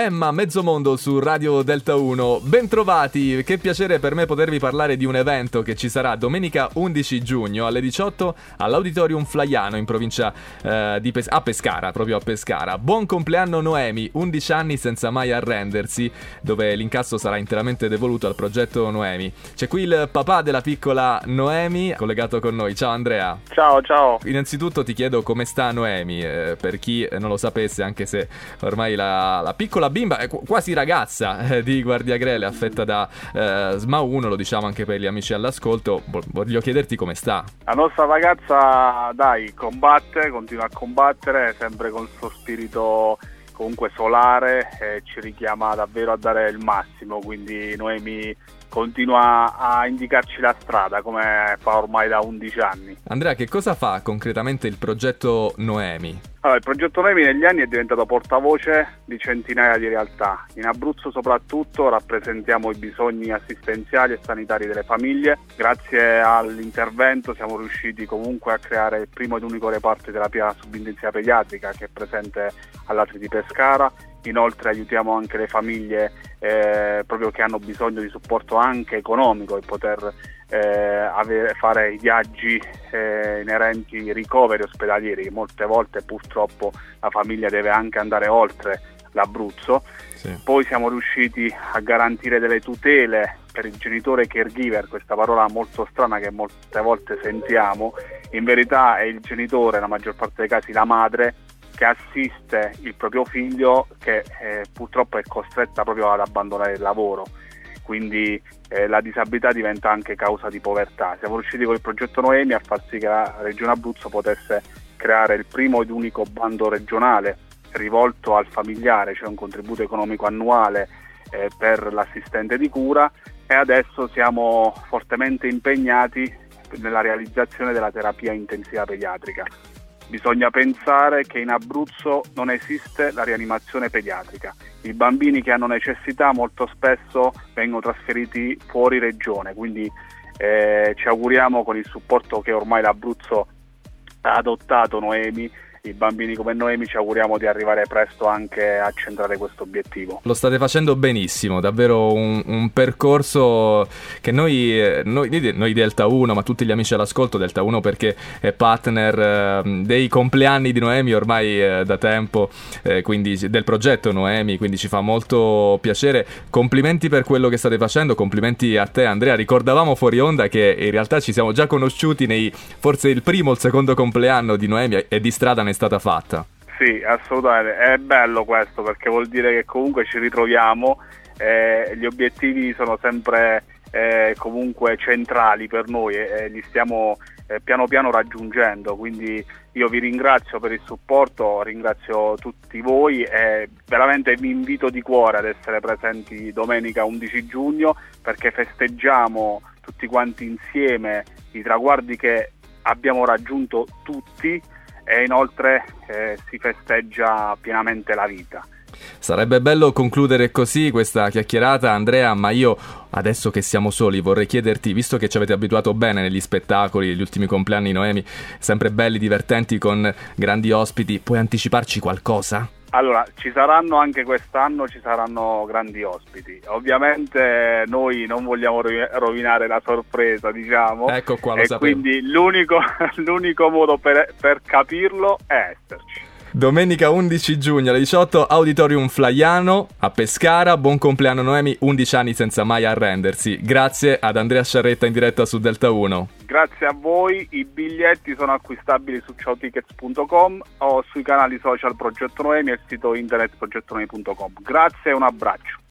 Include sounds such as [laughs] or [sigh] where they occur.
Emma Mezzomondo su Radio Delta 1, bentrovati, che piacere per me potervi parlare di un evento che ci sarà domenica 11 giugno alle 18 all'Auditorium Flaiano in provincia eh, di Pes- a Pescara, proprio a Pescara. Buon compleanno Noemi, 11 anni senza mai arrendersi, dove l'incasso sarà interamente devoluto al progetto Noemi. C'è qui il papà della piccola Noemi collegato con noi, ciao Andrea. Ciao, ciao. Innanzitutto ti chiedo come sta Noemi, eh, per chi non lo sapesse, anche se ormai la, la piccola la bimba, è quasi ragazza eh, di Guardiagrele, affetta da eh, SMA 1, lo diciamo anche per gli amici all'ascolto. Voglio chiederti come sta. La nostra ragazza, dai, combatte, continua a combattere, sempre con il suo spirito comunque solare, eh, ci richiama davvero a dare il massimo, quindi Noemi continua a indicarci la strada come fa ormai da 11 anni. Andrea, che cosa fa concretamente il progetto Noemi? Allora, il progetto Noemi negli anni è diventato portavoce di centinaia di realtà. In Abruzzo soprattutto rappresentiamo i bisogni assistenziali e sanitari delle famiglie. Grazie all'intervento siamo riusciti comunque a creare il primo ed unico reparto di terapia subintensiva pediatrica che è presente all'Atri di Pescara Inoltre aiutiamo anche le famiglie eh, proprio che hanno bisogno di supporto anche economico e poter eh, avere, fare i viaggi eh, inerenti ai ricoveri ospedalieri che molte volte purtroppo la famiglia deve anche andare oltre l'Abruzzo. Sì. Poi siamo riusciti a garantire delle tutele per il genitore caregiver, questa parola molto strana che molte volte sentiamo, in verità è il genitore, nella maggior parte dei casi la madre, che assiste il proprio figlio che eh, purtroppo è costretta proprio ad abbandonare il lavoro. Quindi eh, la disabilità diventa anche causa di povertà. Siamo riusciti con il progetto Noemi a far sì che la Regione Abruzzo potesse creare il primo ed unico bando regionale rivolto al familiare, cioè un contributo economico annuale eh, per l'assistente di cura e adesso siamo fortemente impegnati nella realizzazione della terapia intensiva pediatrica. Bisogna pensare che in Abruzzo non esiste la rianimazione pediatrica. I bambini che hanno necessità molto spesso vengono trasferiti fuori regione, quindi eh, ci auguriamo con il supporto che ormai l'Abruzzo ha adottato Noemi i bambini come Noemi ci auguriamo di arrivare presto anche a centrare questo obiettivo. Lo state facendo benissimo, davvero un, un percorso che noi, eh, noi, noi, Delta 1, ma tutti gli amici all'ascolto, Delta 1 perché è partner eh, dei compleanni di Noemi ormai eh, da tempo, eh, quindi del progetto Noemi, quindi ci fa molto piacere. Complimenti per quello che state facendo, complimenti a te Andrea. Ricordavamo fuori onda che in realtà ci siamo già conosciuti nei forse il primo o il secondo compleanno di Noemi e di strada ne stata fatta. Sì, assolutamente, è bello questo perché vuol dire che comunque ci ritroviamo, eh, gli obiettivi sono sempre eh, comunque centrali per noi e eh, li stiamo eh, piano piano raggiungendo, quindi io vi ringrazio per il supporto, ringrazio tutti voi e veramente vi invito di cuore ad essere presenti domenica 11 giugno perché festeggiamo tutti quanti insieme i traguardi che abbiamo raggiunto tutti e inoltre eh, si festeggia pienamente la vita. Sarebbe bello concludere così questa chiacchierata, Andrea, ma io adesso che siamo soli vorrei chiederti, visto che ci avete abituato bene negli spettacoli, gli ultimi compleanni Noemi, sempre belli, divertenti, con grandi ospiti, puoi anticiparci qualcosa? Allora, ci saranno anche quest'anno, ci saranno grandi ospiti. Ovviamente noi non vogliamo rovinare la sorpresa, diciamo. Ecco qua, lo e sapevo. quindi l'unico, [laughs] l'unico modo per, per capirlo è esserci. Domenica 11 giugno alle 18, Auditorium Flaiano a Pescara. Buon compleanno Noemi, 11 anni senza mai arrendersi. Grazie ad Andrea Sciarretta in diretta su Delta 1. Grazie a voi, i biglietti sono acquistabili su ciaotickets.com o sui canali social Progetto Noemi e sito internet progettonoemi.com. Grazie e un abbraccio.